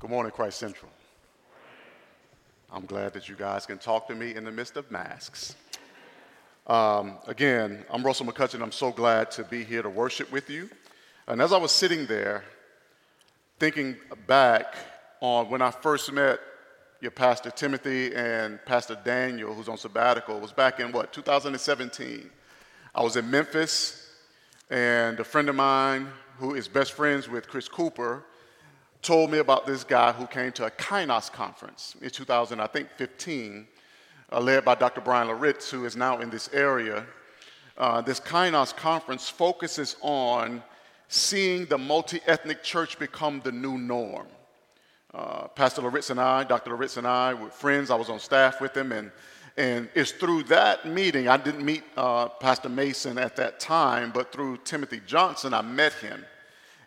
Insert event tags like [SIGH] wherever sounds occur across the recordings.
Good morning, Christ Central. I'm glad that you guys can talk to me in the midst of masks. Um, again, I'm Russell McCutcheon. I'm so glad to be here to worship with you. And as I was sitting there, thinking back on when I first met your Pastor Timothy and Pastor Daniel, who's on sabbatical, was back in what, 2017. I was in Memphis, and a friend of mine who is best friends with Chris Cooper told me about this guy who came to a Kainos conference in 2000, I think 15, uh, led by Dr. Bryan Loritts, who is now in this area. Uh, this Kainos conference focuses on seeing the multi ethnic church become the new norm. Uh, Pastor Loritts and I, Dr. Laritz and I were friends. I was on staff with him, and, and it's through that meeting, I didn't meet uh, Pastor Mason at that time, but through Timothy Johnson, I met him.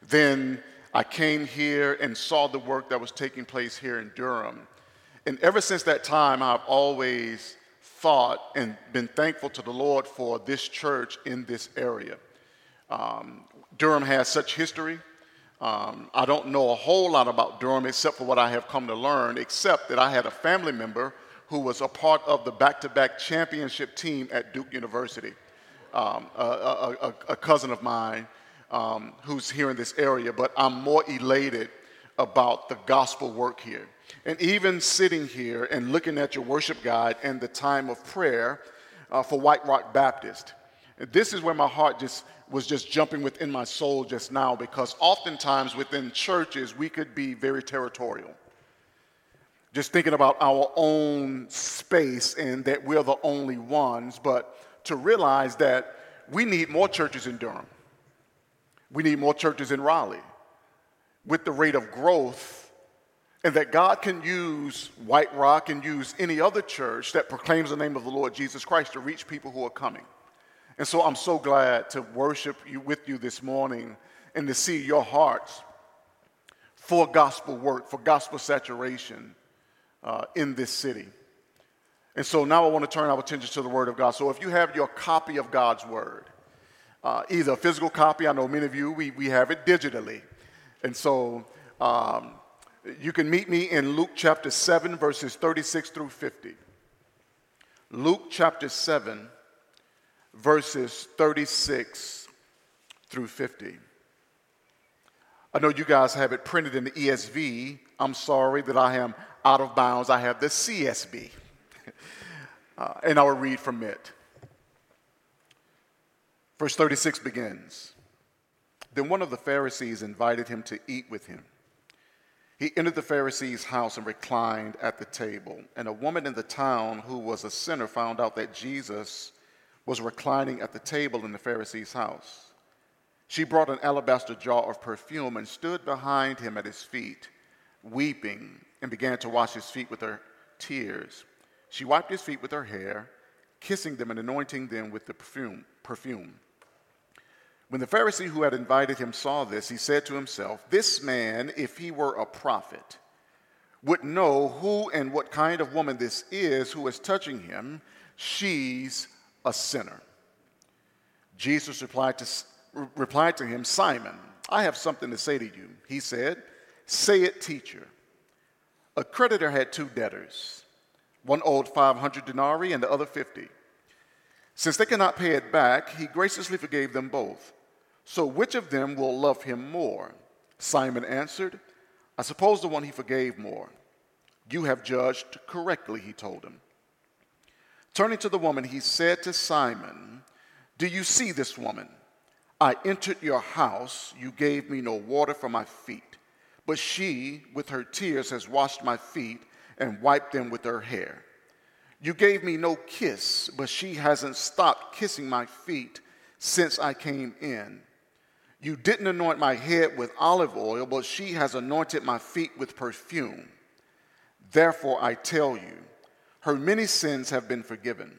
Then I came here and saw the work that was taking place here in Durham. And ever since that time, I've always thought and been thankful to the Lord for this church in this area. Um, Durham has such history. Um, I don't know a whole lot about Durham except for what I have come to learn, except that I had a family member who was a part of the back to back championship team at Duke University. Um, a, a, a, a cousin of mine um, who's here in this area, but I'm more elated about the gospel work here. And even sitting here and looking at your worship guide and the time of prayer uh, for White Rock Baptist, this is where my heart just was just jumping within my soul just now because oftentimes within churches we could be very territorial. Just thinking about our own space and that we're the only ones, but to realize that we need more churches in Durham. We need more churches in Raleigh with the rate of growth, and that God can use White Rock and use any other church that proclaims the name of the Lord Jesus Christ to reach people who are coming. And so I'm so glad to worship you with you this morning and to see your hearts for gospel work, for gospel saturation uh, in this city. And so now I want to turn our attention to the Word of God. So if you have your copy of God's Word, uh, either a physical copy. I know many of you, we, we have it digitally. And so um, you can meet me in Luke chapter 7, verses 36 through 50. Luke chapter 7, verses 36 through 50. I know you guys have it printed in the ESV. I'm sorry that I am out of bounds. I have the CSB. [LAUGHS] uh, and I will read from it. Verse 36 begins Then one of the Pharisees invited him to eat with him. He entered the Pharisee's house and reclined at the table. And a woman in the town who was a sinner found out that Jesus was reclining at the table in the Pharisee's house. She brought an alabaster jar of perfume and stood behind him at his feet, weeping, and began to wash his feet with her tears. She wiped his feet with her hair, kissing them and anointing them with the perfume. perfume. When the Pharisee who had invited him saw this, he said to himself, This man, if he were a prophet, would know who and what kind of woman this is who is touching him. She's a sinner. Jesus replied to, replied to him, Simon, I have something to say to you. He said, Say it, teacher. A creditor had two debtors. One owed 500 denarii and the other 50. Since they cannot pay it back, he graciously forgave them both. So which of them will love him more? Simon answered, I suppose the one he forgave more. You have judged correctly, he told him. Turning to the woman, he said to Simon, Do you see this woman? I entered your house, you gave me no water for my feet, but she, with her tears, has washed my feet and wiped them with her hair. You gave me no kiss, but she hasn't stopped kissing my feet since I came in. You didn't anoint my head with olive oil, but she has anointed my feet with perfume. Therefore, I tell you, her many sins have been forgiven.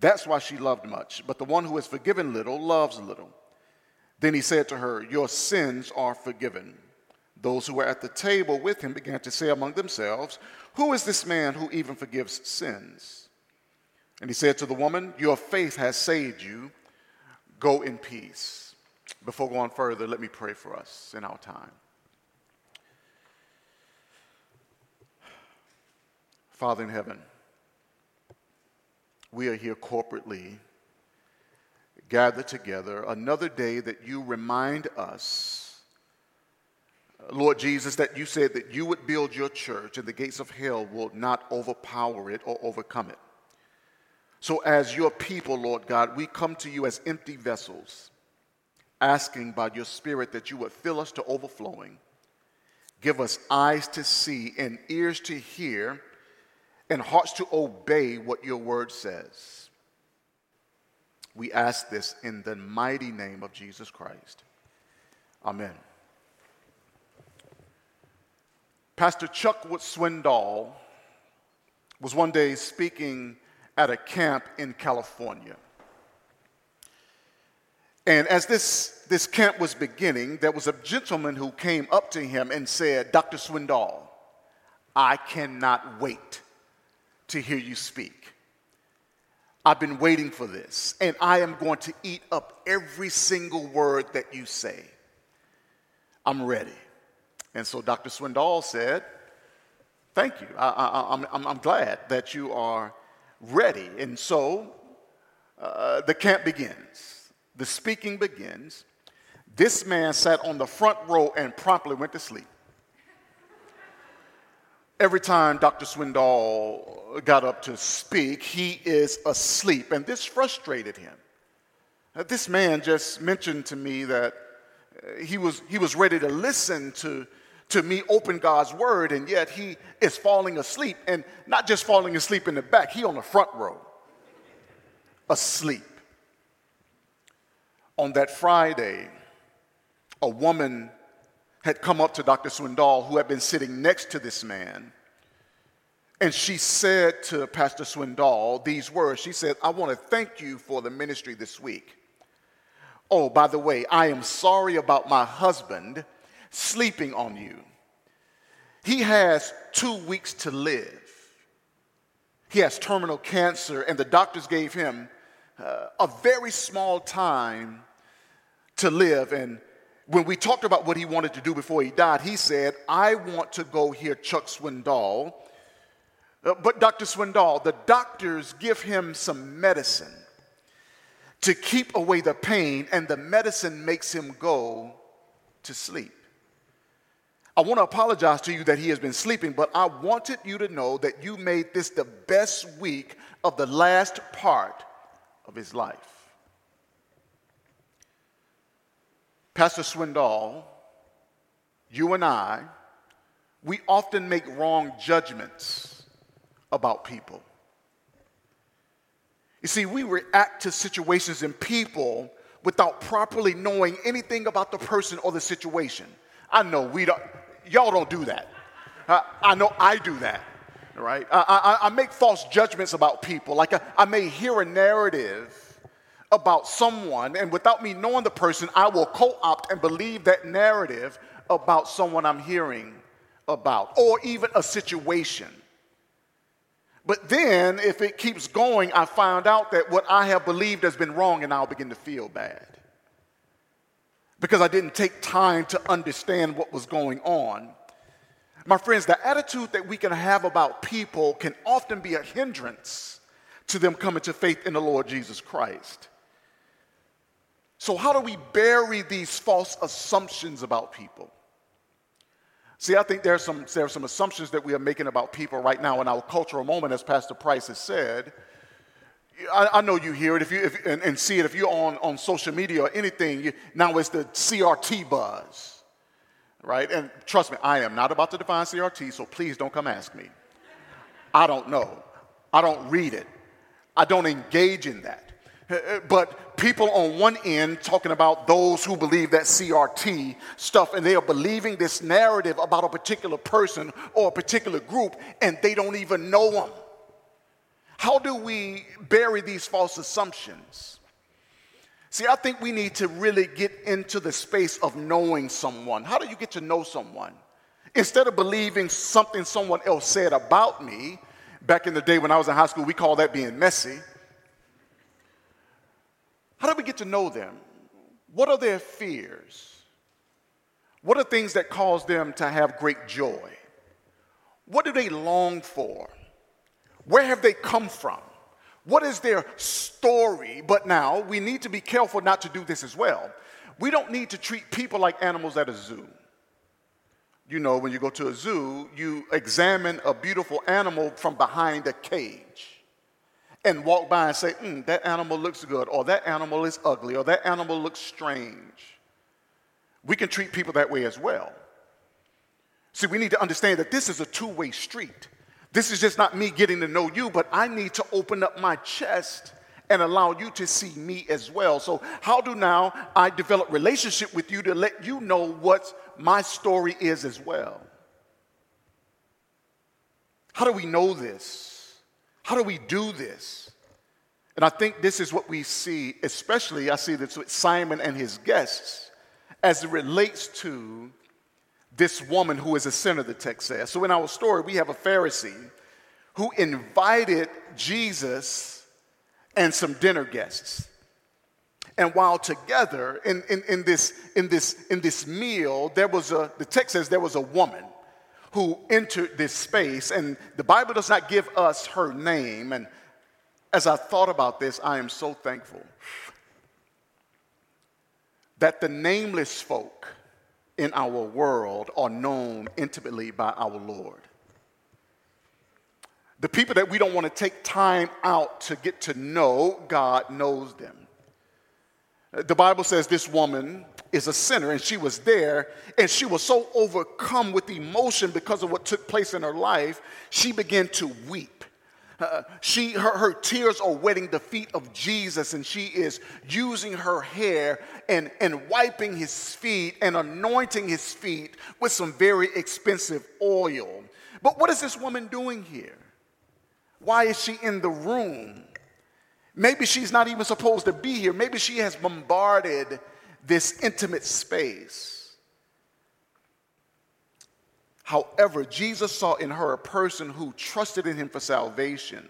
That's why she loved much. But the one who is forgiven little loves little. Then he said to her, Your sins are forgiven. Those who were at the table with him began to say among themselves, Who is this man who even forgives sins? And he said to the woman, Your faith has saved you. Go in peace. Before going further, let me pray for us in our time. Father in heaven, we are here corporately gathered together, another day that you remind us, Lord Jesus, that you said that you would build your church and the gates of hell will not overpower it or overcome it. So, as your people, Lord God, we come to you as empty vessels, asking by your Spirit that you would fill us to overflowing. Give us eyes to see and ears to hear and hearts to obey what your word says. We ask this in the mighty name of Jesus Christ. Amen. Pastor Chuckwood Swindoll was one day speaking at a camp in California. And as this, this camp was beginning, there was a gentleman who came up to him and said, Dr. Swindoll, I cannot wait to hear you speak. I've been waiting for this, and I am going to eat up every single word that you say. I'm ready. And so Dr. Swindoll said, Thank you. I, am glad that you are ready. And so uh, the camp begins, the speaking begins. This man sat on the front row and promptly went to sleep every time Dr. Swindoll got up to speak, he is asleep. And this frustrated him. This man just mentioned to me that uh, he was, he was ready to listen to, to me open God's word, and yet he is falling asleep. And not just falling asleep in the back, he on the front row, asleep. On that Friday, a woman had come up to Dr. Swindoll, who had been sitting next to this man. And she said to Pastor Swindoll these words She said, I want to thank you for the ministry this week. Oh, by the way, I am sorry about my husband sleeping on you. He has two weeks to live. He has terminal cancer, and the doctors gave him uh, a very small time to live. And when we talked about what he wanted to do before he died, he said, I want to go hear Chuck Swindoll. Uh, but Dr. Swindoll, the doctors give him some medicine to keep away the pain, and the medicine makes him go to sleep. I want to apologize to you that he has been sleeping, but I wanted you to know that you made this the best week of the last part of his life. Pastor Swindoll, you and I, we often make wrong judgments about people. You see, we react to situations and people without properly knowing anything about the person or the situation. I know we don't, y'all don't do that. I, I know I do that, right? I, I, I make false judgments about people. Like I, I may hear a narrative about someone, and without me knowing the person, I will co opt and believe that narrative about someone I'm hearing about, or even a situation. But then, if it keeps going, I find out that what I have believed has been wrong, and I'll begin to feel bad. Because I didn't take time to understand what was going on. My friends, the attitude that we can have about people can often be a hindrance to them coming to faith in the Lord Jesus Christ. So, how do we bury these false assumptions about people? See, I think there are, some, there are some assumptions that we are making about people right now in our cultural moment, as Pastor Price has said. I, I know you hear it if you, if, and, and, see it if you're on, on social media or anything. You, now it's the CRT buzz, right? And trust me, I am not about to define CRT, so please don't come ask me. I don't know. I don't read it. I don't engage in that. But people on one end talking about those who believe that CRT stuff, and they are believing this narrative about a particular person or a particular group, and they don't even know them. How do we bury these false assumptions? See, I think we need to really get into the space of knowing someone. How do you get to know someone? Instead of believing something someone else said about me, back in the day when I was in high school, we call that being messy. How do we get to know them? What are their fears? What are things that cause them to have great joy? What do they long for? Where have they come from? What is their story? But now we need to be careful not to do this as well. We don't need to treat people like animals at a zoo. You know, when you go to a zoo, you examine a beautiful animal from behind a cage and walk by and say, mm, that animal looks good, or that animal is ugly, or that animal looks strange. We can treat people that way as well. See, we need to understand that this is a two way street. This is just not me getting to know you, but I need to open up my chest and allow you to see me as well. So, how do now I develop relationship with you to let you know what my story is as well? How do we know this? How do we do this? And I think this is what we see, especially I see this with Simon and his guests, as it relates to this woman who is a sinner, the text says. So in our story, we have a Pharisee who invited Jesus and some dinner guests. And while together in, in, in, this, in, this, in this meal, there was a, the text says there was a woman who entered this space, and the Bible does not give us her name. And as I thought about this, I am so thankful that the nameless folk in our world are known intimately by our Lord. The people that we don't want to take time out to get to know, God knows them. The Bible says this woman is a sinner and she was there and she was so overcome with emotion because of what took place in her life, she began to weep. Uh, she, her, her tears are wetting the feet of Jesus, and she is using her hair and, and wiping his feet and anointing his feet with some very expensive oil. But what is this woman doing here? Why is she in the room? Maybe she's not even supposed to be here. Maybe she has bombarded this intimate space. However, Jesus saw in her a person who trusted in him for salvation.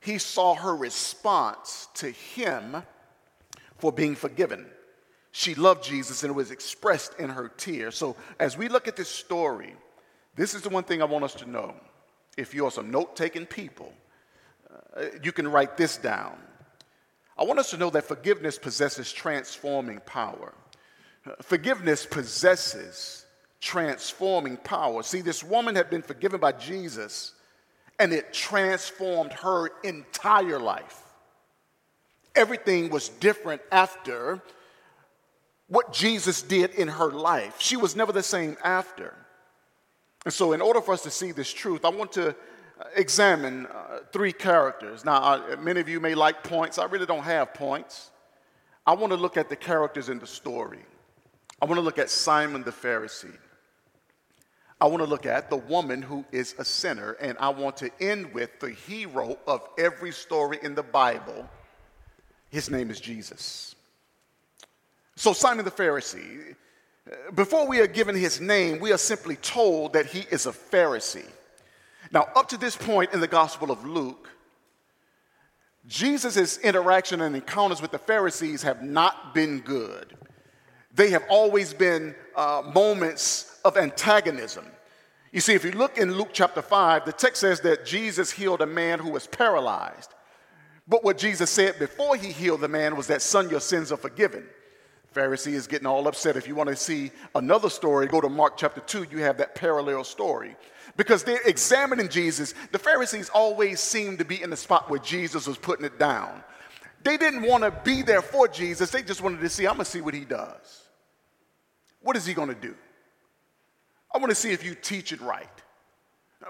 He saw her response to him for being forgiven. She loved Jesus and it was expressed in her tears. So, as we look at this story, this is the one thing I want us to know. If you're some note taking people, uh, you can write this down. I want us to know that forgiveness possesses transforming power. Forgiveness possesses transforming power. See, this woman had been forgiven by Jesus, and it transformed her entire life. Everything was different after what Jesus did in her life. She was never the same after. And so, in order for us to see this truth, I want to examine uh, three characters. Now, many of you may like points. I really don't have points. I want to look at the characters in the story. I want to look at Simon the Pharisee. I want to look at the woman who is a sinner, and I want to end with the hero of every story in the Bible. His name is Jesus. So, Simon the Pharisee, before we are given his name, we are simply told that he is a Pharisee. Now, up to this point in the Gospel of Luke, Jesus' interaction and encounters with the Pharisees have not been good. They have always been uh, moments of antagonism. You see, if you look in Luke chapter 5, the text says that Jesus healed a man who was paralyzed. But what Jesus said before he healed the man was that, son, your sins are forgiven. Pharisee is getting all upset. If you want to see another story, go to Mark chapter 2, you have that parallel story. Because they're examining Jesus. The Pharisees always seemed to be in the spot where Jesus was putting it down. They didn't want to be there for Jesus, they just wanted to see, I'm going to see what he does. What is he going to do? I want to see if you teach it right.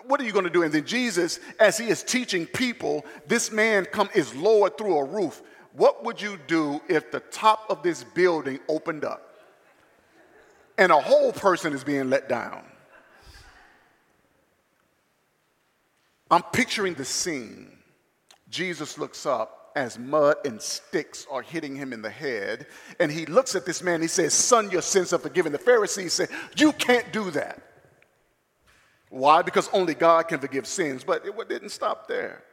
What are you going to do? And then Jesus, as he is teaching people, this man come is lowered through a roof. What would you do if the top of this building opened up and a whole person is being let down? I'm picturing the scene. Jesus looks up as mud and sticks are hitting him in the head. And he looks at this man, he says, Son, your sins are forgiven. The Pharisees say, You can't do that. Why? Because only God can forgive sins. But it didn't stop there.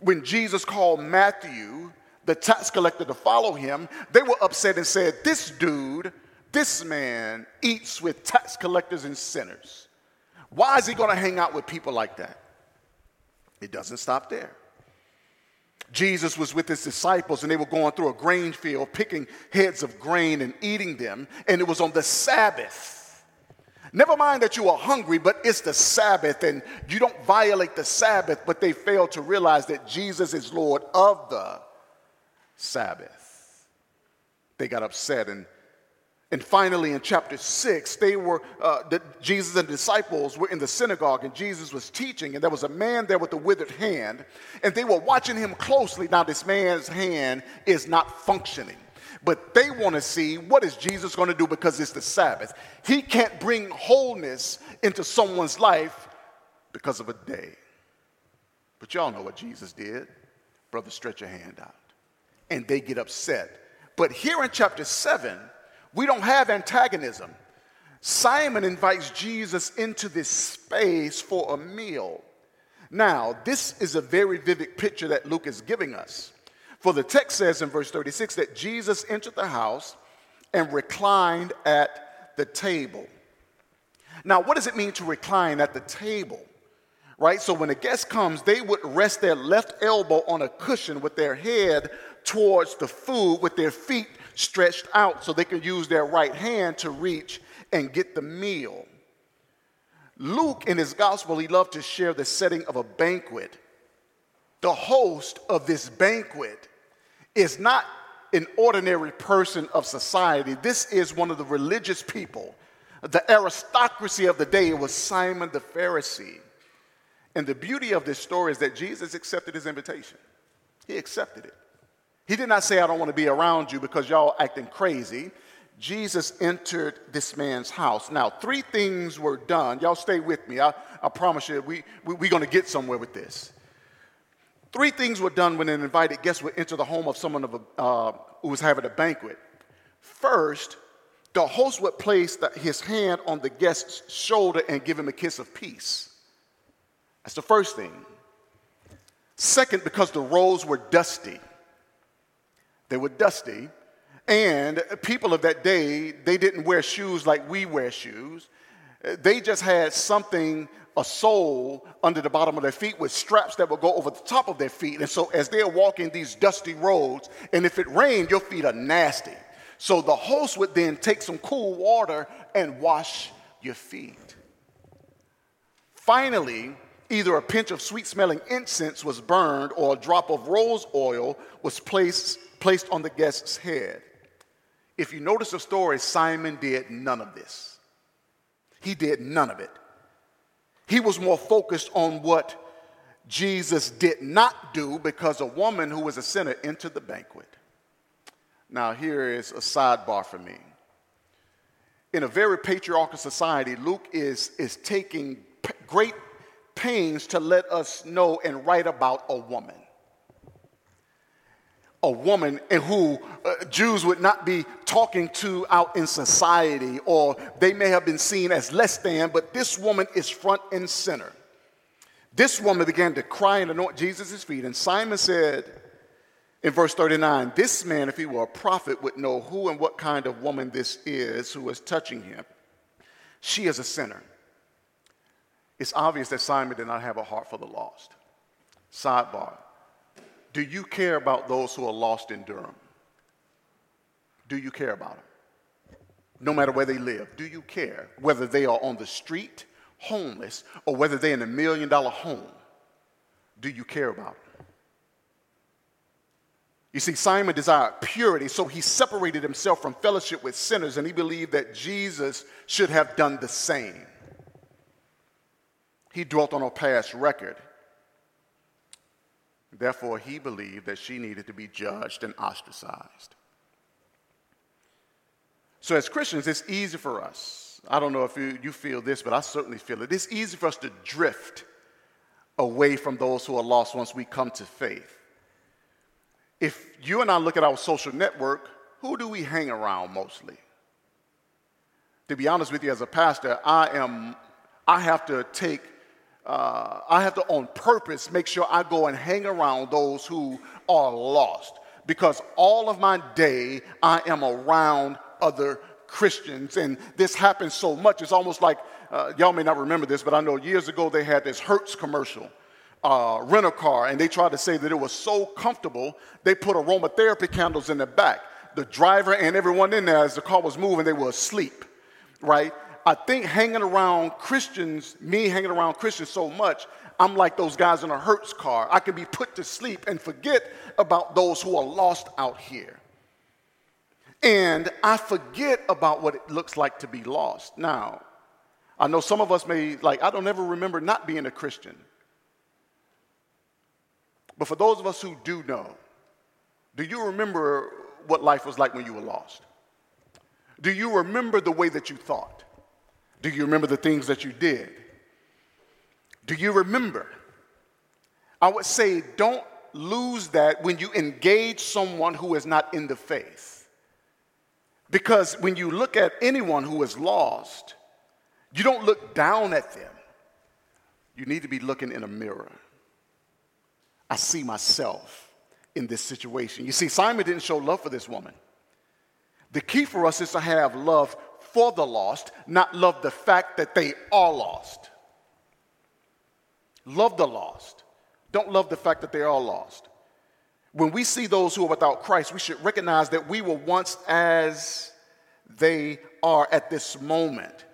When Jesus called Matthew, the tax collector, to follow him, they were upset and said, This dude, this man eats with tax collectors and sinners. Why is he going to hang out with people like that? It doesn't stop there. Jesus was with his disciples and they were going through a grain field, picking heads of grain and eating them, and it was on the Sabbath. Never mind that you are hungry, but it's the Sabbath and you don't violate the Sabbath, but they fail to realize that Jesus is Lord of the Sabbath. They got upset and and finally, in chapter six, they were uh, the, Jesus and disciples were in the synagogue, and Jesus was teaching, and there was a man there with a withered hand, and they were watching him closely. Now, this man's hand is not functioning, but they want to see what is Jesus going to do because it's the Sabbath. He can't bring wholeness into someone's life because of a day. But y'all know what Jesus did. Brother, stretch your hand out. And they get upset. But here in chapter 7, we don't have antagonism. Simon invites Jesus into this space for a meal. Now, this is a very vivid picture that Luke is giving us. For the text says in verse 36 that Jesus entered the house and reclined at the table. Now, what does it mean to recline at the table? Right? So when a guest comes, they would rest their left elbow on a cushion with their head towards the food, with their feet stretched out so they could use their right hand to reach and get the meal. Luke, in his gospel, he loved to share the setting of a banquet. The host of this banquet is not an ordinary person of society. This is one of the religious people. The aristocracy of the day was Simon the Pharisee. And the beauty of this story is that Jesus accepted his invitation. He accepted it. He did not say, I don't want to be around you because y'all acting crazy. Jesus entered this man's house. Now, three things were done. Y'all stay with me. I, I promise you, we, we, we're going to get somewhere with this. Three things were done when an invited guest would enter the home of someone of a, uh, who was having a banquet. First, the host would place the, his hand on the guest's shoulder and give him a kiss of peace. That's the first thing. Second, because the roads were dusty, they were dusty. And people of that day, they didn't wear shoes like we wear shoes. They just had something, a sole under the bottom of their feet with straps that would go over the top of their feet. And so as they're walking these dusty roads, and if it rained, your feet are nasty. So the host would then take some cool water and wash your feet. Finally, either a pinch of sweet smelling incense was burned or a drop of rose oil was placed placed on the guest's head. If you notice the story, Simon did none of this. He did none of it. He was more focused on what Jesus did not do because a woman who was a sinner entered the banquet. Now, here is a sidebar for me. In a very patriarchal society, Luke is, is taking p- great pains to let us know and write about a woman a woman and who uh, Jews would not be talking to out in society, or they may have been seen as less than, but this woman is front and center. This woman began to cry and anoint Jesus' feet, and Simon said in verse 39 This man, if he were a prophet, would know who and what kind of woman this is who is touching him. She is a sinner. It's obvious that Simon did not have a heart for the lost. Sidebar do you care about those who are lost in Durham? Do you care about them? No matter where they live, do you care whether they are on the street, homeless, or whether they're in a million dollar home? Do you care about them? You see, Simon desired purity, so he separated himself from fellowship with sinners, and he believed that Jesus should have done the same. He dwelt on a past record. Therefore, he believed that she needed to be judged and ostracized. So, as Christians, it's easy for us. I don't know if you, you feel this, but I certainly feel it. It's easy for us to drift away from those who are lost once we come to faith. If you and I look at our social network, who do we hang around mostly? To be honest with you, as a pastor, I am I have to take uh, I have to, on purpose, make sure I go and hang around those who are lost. Because all of my day, I am around other Christians. And this happens so much. It's almost like, uh, y'all may not remember this, but I know years ago they had this Hertz commercial. uh, rental car and they tried to say that it was so comfortable, they put aromatherapy candles in the back. The driver and everyone in there, as the car was moving, they were asleep, right? I think hanging around Christians, me hanging around Christians so much, I'm like those guys in a Hertz car. I can be put to sleep and forget about those who are lost out here. And I forget about what it looks like to be lost. Now, I know some of us may, like, I don't ever remember not being a Christian. But for those of us who do know, do you remember what life was like when you were lost? Do you remember the way that you thought? Do you remember the things that you did? Do you remember? I would say don't lose that when you engage someone who is not in the faith. Because when you look at anyone who is lost, you don't look down at them. You need to be looking in a mirror. I see myself in this situation. You see, Simon didn't show love for this woman. The key for us is to have love for the lost, not love the fact that they are lost. Love the lost. Don't love the fact that they are lost. When we see those who are without Christ, we should recognize that we were once as they are at this moment.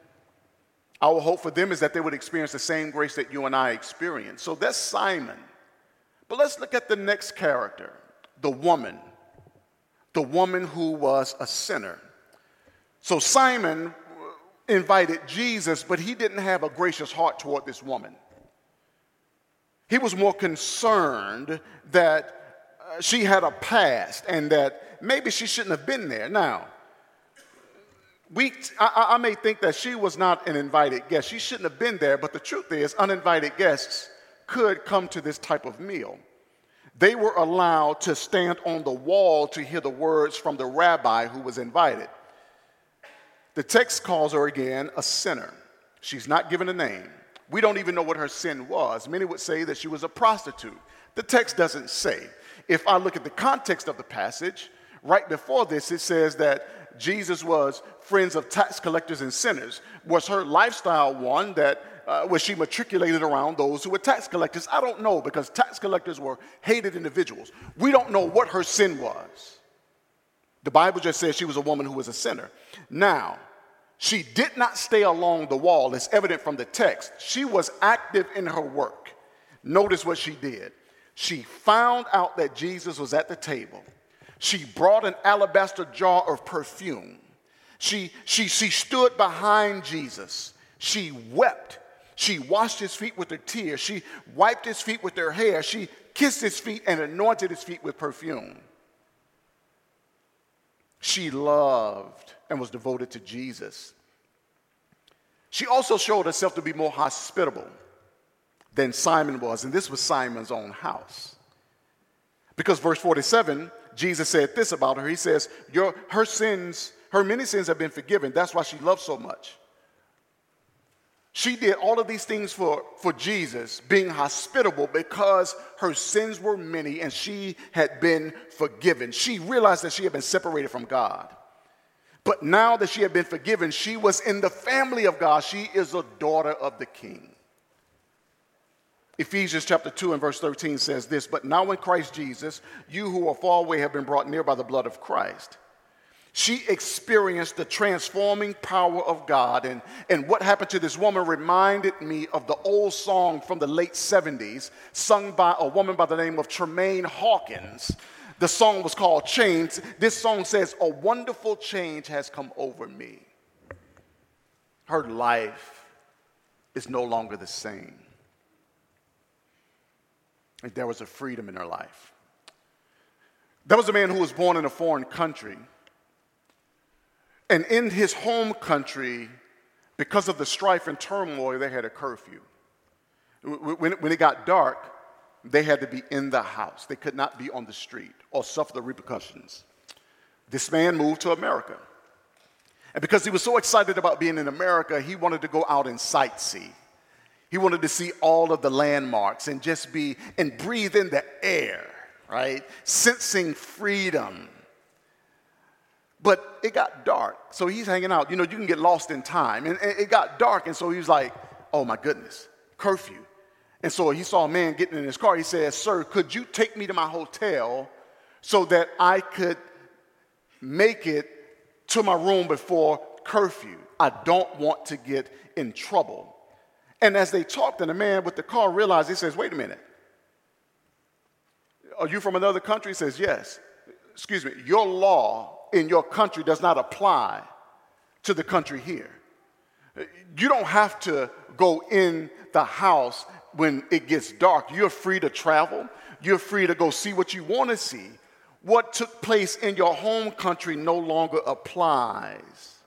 Our hope for them is that they would experience the same grace that you and I experience. So that's Simon. But let's look at the next character the woman. The woman who was a sinner. So Simon invited Jesus, but he didn't have a gracious heart toward this woman. He was more concerned that uh, she had a past and that maybe she shouldn't have been there. Now, we, I, I, may think that she was not an invited guest. She shouldn't have been there, but the truth is, uninvited guests could come to this type of meal. They were allowed to stand on the wall to hear the words from the rabbi who was invited. The text calls her again a sinner. She's not given a name. We don't even know what her sin was. Many would say that she was a prostitute. The text doesn't say. If I look at the context of the passage, right before this, it says that Jesus was friends of tax collectors and sinners. Was her lifestyle one that uh, was she matriculated around those who were tax collectors? I don't know because tax collectors were hated individuals. We don't know what her sin was. The Bible just says she was a woman who was a sinner. Now, she did not stay along the wall, it's evident from the text. She was active in her work. Notice what she did. She found out that Jesus was at the table. She brought an alabaster jar of perfume. She, she, she stood behind Jesus. She wept she washed his feet with her tears. She wiped his feet with her hair. She kissed his feet and anointed his feet with perfume. She loved and was devoted to Jesus. She also showed herself to be more hospitable than Simon was, and this was Simon's own house. Because verse 47, Jesus said this about her. He says, Your, Her sins, her many sins have been forgiven. That's why she loved so much. She did all of these things for, for Jesus, being hospitable because her sins were many and she had been forgiven. She realized that she had been separated from God. But now that she had been forgiven, she was in the family of God. She is a daughter of the king. Ephesians chapter 2 and verse 13 says this But now in Christ Jesus, you who are far away have been brought near by the blood of Christ. She experienced the transforming power of God. And, and what happened to this woman reminded me of the old song from the late 70s, sung by a woman by the name of Tramaine Hawkins. The song was called Change. This song says, A wonderful change has come over me. Her life is no longer the same. There was a freedom in her life. There was a man who was born in a foreign country and in his home country, because of the strife and turmoil, they had a curfew. When it got dark, they had to be in the house. They could not be on the street or suffer the repercussions. This man moved to America. And because he was so excited about being in America, he wanted to go out and sightsee. He wanted to see all of the landmarks and just be and breathe in the air, right? Sensing freedom but it got dark. So he's hanging out. You know, you can get lost in time. And it got dark. And so he was like, oh my goodness, curfew. And so he saw a man getting in his car. He said, Sir, could you take me to my hotel so that I could make it to my room before curfew? I don't want to get in trouble. And as they talked, and the man with the car realized, he says, Wait a minute. Are you from another country? He says, Yes. Excuse me, your law in your country does not apply to the country here. You don't have to go in the house when it gets dark. You're free to travel, you're free to go see what you want to see. What took place in your home country no longer applies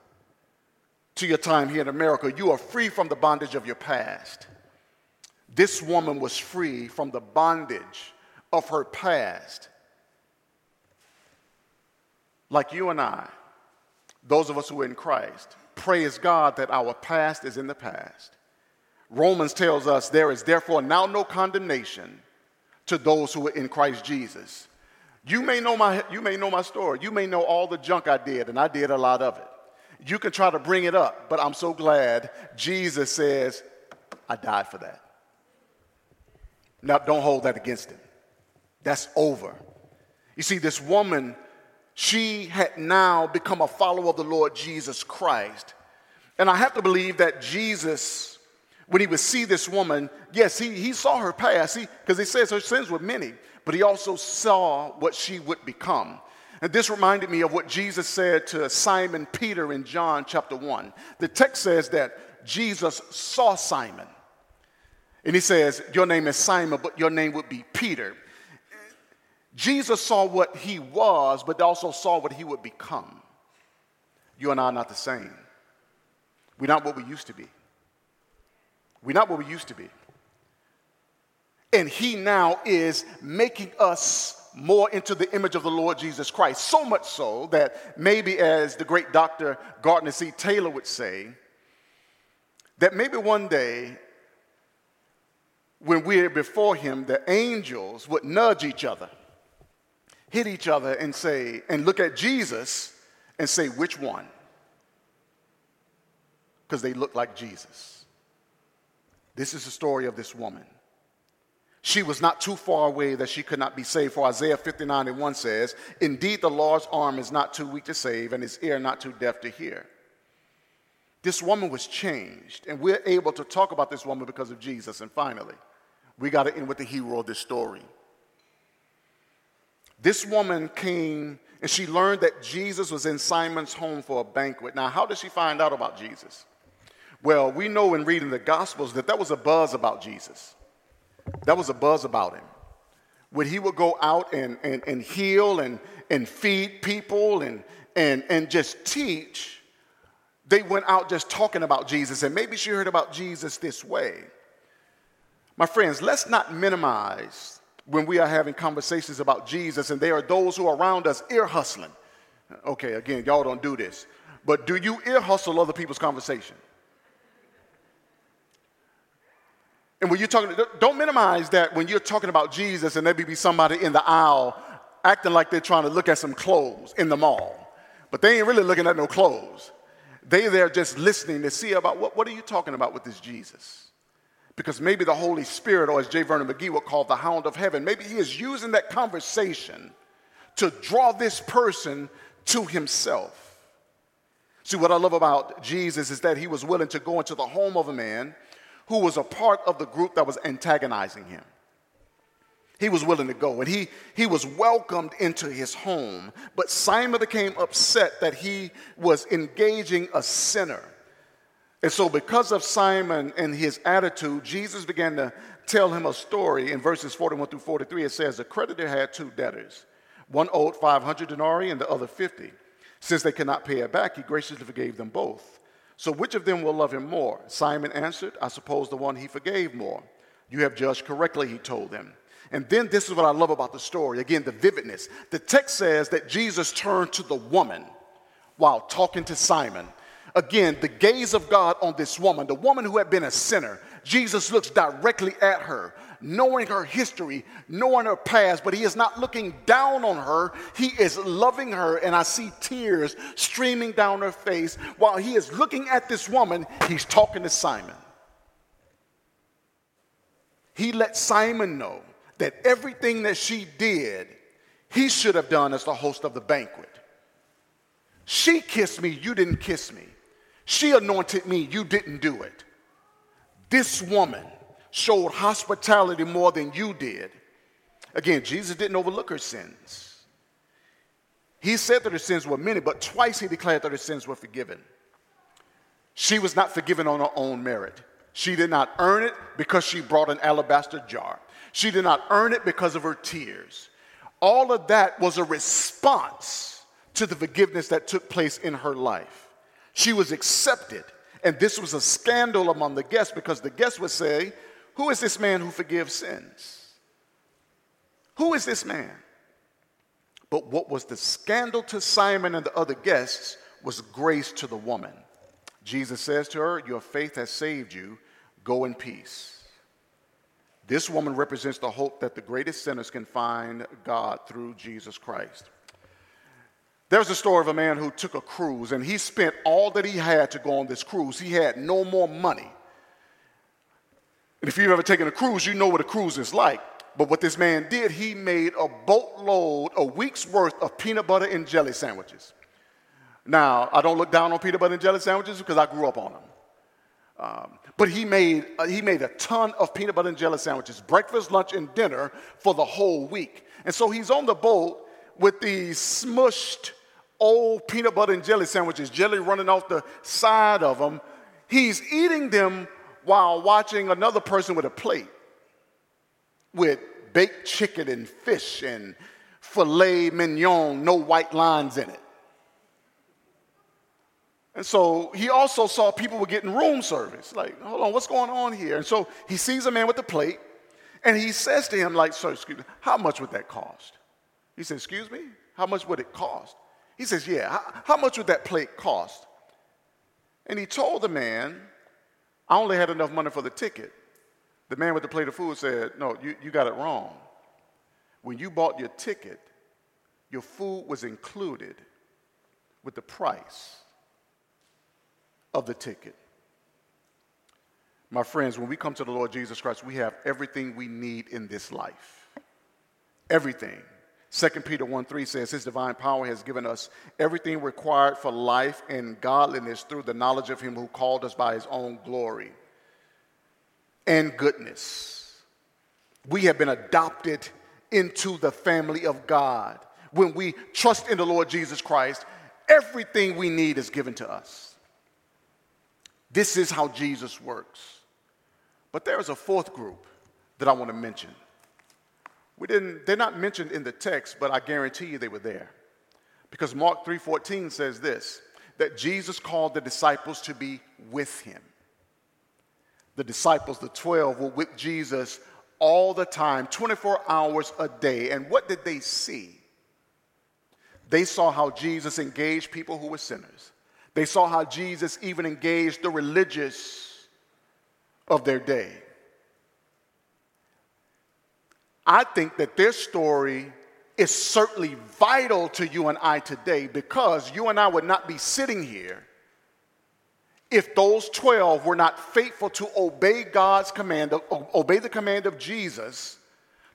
to your time here in America. You are free from the bondage of your past. This woman was free from the bondage of her past. Like you and I, those of us who are in Christ, praise God that our past is in the past. Romans tells us there is therefore now no condemnation to those who are in Christ Jesus. You may know my, you may know my story. You may know all the junk I did, and I did a lot of it. You can try to bring it up, but I'm so glad Jesus says, I died for that. Now, don't hold that against him. That's over. You see, this woman, she had now become a follower of the Lord Jesus Christ. And I have to believe that Jesus, when he would see this woman, yes, he, he saw her past, because he says her sins were many, but he also saw what she would become. And this reminded me of what Jesus said to Simon Peter in John chapter 1. The text says that Jesus saw Simon. And he says, Your name is Simon, but your name would be Peter. Jesus saw what he was, but also saw what he would become. You and I are not the same. We're not what we used to be. We're not what we used to be. And he now is making us more into the image of the Lord Jesus Christ. So much so that maybe, as the great Dr. Gardner C. Taylor would say, that maybe one day when we're before him, the angels would nudge each other, hit each other, and say, and look at Jesus and say, which one? Because they look like Jesus. This is the story of this woman. She was not too far away that she could not be saved. For Isaiah 59 and 1 says, Indeed, the Lord's arm is not too weak to save, and his ear not too deaf to hear. This woman was changed, and we're able to talk about this woman because of Jesus. And finally, we got to end with the hero of this story. This woman came and she learned that Jesus was in Simon's home for a banquet. Now, how did she find out about Jesus? Well, we know in reading the Gospels that there was a buzz about Jesus. That was a buzz about him. When he would go out and, and, and heal and, and feed people and, and, and just teach, they went out just talking about Jesus. And maybe she heard about Jesus this way. My friends, let's not minimize when we are having conversations about Jesus and there are those who are around us ear hustling. Okay, again, y'all don't do this. But do you ear hustle other people's conversation? And when you're talking, don't minimize that when you're talking about Jesus and there be somebody in the aisle acting like they're trying to look at some clothes in the mall. But they ain't really looking at no clothes. They there just listening to see about what, what are you talking about with this Jesus? Because maybe the Holy Spirit, or as J. Vernon McGee would call the hound of heaven, maybe he is using that conversation to draw this person to himself. See, what I love about Jesus is that he was willing to go into the home of a man who was a part of the group that was antagonizing him. He was willing to go and he, he was welcomed into his home. But Simon became upset that he was engaging a sinner. And so, because of Simon and his attitude, Jesus began to tell him a story. In verses 41 through 43, it says, A creditor had two debtors. One owed 500 denarii and the other 50. Since they could not pay it back, he graciously forgave them both. So which of them will love him more? Simon answered, I suppose the one he forgave more. You have judged correctly, he told them. And then this is what I love about the story. Again, the vividness. The text says that Jesus turned to the woman while talking to Simon. Again, the gaze of God on this woman, the woman who had been a sinner. Jesus looks directly at her, knowing her history, knowing her past, but he is not looking down on her. He is loving her, and I see tears streaming down her face. While he is looking at this woman, he's talking to Simon. he let Simon know that everything that she did, he should have done as the host of the banquet. She kissed me, you didn't kiss me. She anointed me, you didn't do it. This woman showed hospitality more than you did. Again, Jesus didn't overlook her sins. He said that her sins were many, but twice he declared that her sins were forgiven. She was not forgiven on her own merit. She did not earn it because she brought an alabaster jar. She did not earn it because of her tears. All of that was a response to the forgiveness that took place in her life. She was accepted, and this was a scandal among the guests because the guests would say, Who is this man who forgives sins? Who is this man? But what was the scandal to Simon and the other guests was grace to the woman. Jesus says to her, Your faith has saved you. Go in peace. This woman represents the hope that the greatest sinners can find God through Jesus Christ. There's a story of a man who took a cruise and he spent all that he had to go on this cruise. He had no more money. And if you've ever taken a cruise, you know what a cruise is like. But what this man did, he made a boatload, a week's worth of peanut butter and jelly sandwiches. Now, I don't look down on peanut butter and jelly sandwiches because I grew up on them. Um, but he made, uh, he made a ton of peanut butter and jelly sandwiches, breakfast, lunch, and dinner for the whole week. And so he's on the boat with these smushed old peanut butter and jelly sandwiches, jelly running off the side of them. He's eating them while watching another person with a plate with baked chicken and fish and filet mignon, no white lines in it. And so he also saw people were getting room service. Like, hold on, what's going on here? And so he sees a man with a plate and he says to him, like, sir, excuse me, how much would that cost? He says, excuse me, how much would it cost? He says, yeah, how, how much would that plate cost? And he told the man, I only had enough money for the ticket. The man with the plate of food said, No, you, you got it wrong. When you bought your ticket, your food was included with the price of the ticket. My friends, when we come to the Lord Jesus Christ, we have everything we need in this life. Everything. 2 Peter 1 3 says, His divine power has given us everything required for life and godliness through the knowledge of Him who called us by His own glory and goodness. We have been adopted into the family of God. When we trust in the Lord Jesus Christ, everything we need is given to us. This is how Jesus works. But there is a fourth group that I want to mention. We didn't, they're not mentioned in the text, but I guarantee you they were there. Because Mark 3:14 says this, that Jesus called the disciples to be with him the disciples, the 12, were with Jesus all the time, 24 hours a day. And what did they see? They saw how Jesus engaged people who were sinners. They saw how Jesus even engaged the religious of their day. I think that their story is certainly vital to you and I today because you and I would not be sitting here if those 12 were not faithful to obey God's command, obey the command of Jesus,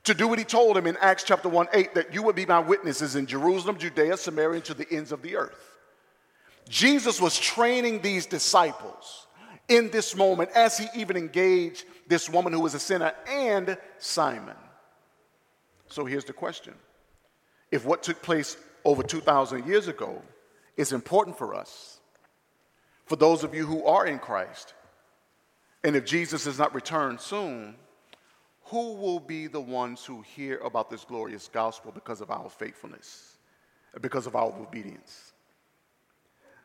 to do what he told them in Acts chapter 1 8, that you would be my witnesses in Jerusalem, Judea, Samaria, and to the ends of the earth. Jesus was training these disciples in this moment as he even engaged this woman who was a sinner and Simon. So here's the question If what took place over 2,000 years ago is important for us, for those of you who are in Christ. And if Jesus has not returned soon, who will be the ones who hear about this glorious gospel because of our faithfulness, because of our obedience?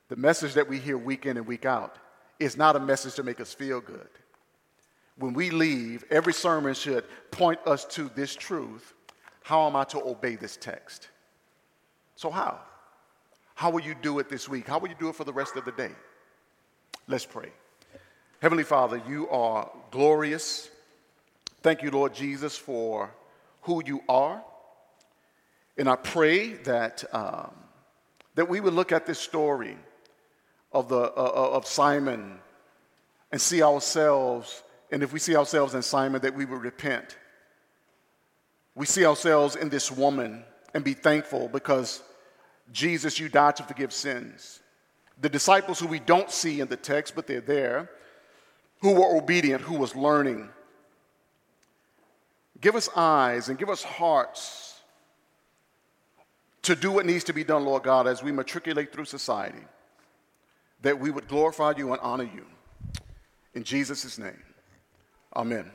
The message that we hear week in and week out is not a message to make us feel good. When we leave, every sermon should point us to this truth. How am I to obey this text? So, how? How will you do it this week? How will you do it for the rest of the day? Let's pray. Heavenly Father, you are glorious. Thank you, Lord Jesus, for who you are. And I pray that, um, that we would look at this story of, the, uh, uh of Simon and see ourselves And if we see ourselves in Simon, that we would repent. We see ourselves in this woman and be thankful because Jesus, you died to forgive sins. The disciples who we don't see in the text, but they're there, who were obedient, who was learning. Give us eyes and give us hearts to do what needs to be done, Lord God, as we matriculate through society, that we would glorify you and honor you. In Jesus' name, amen.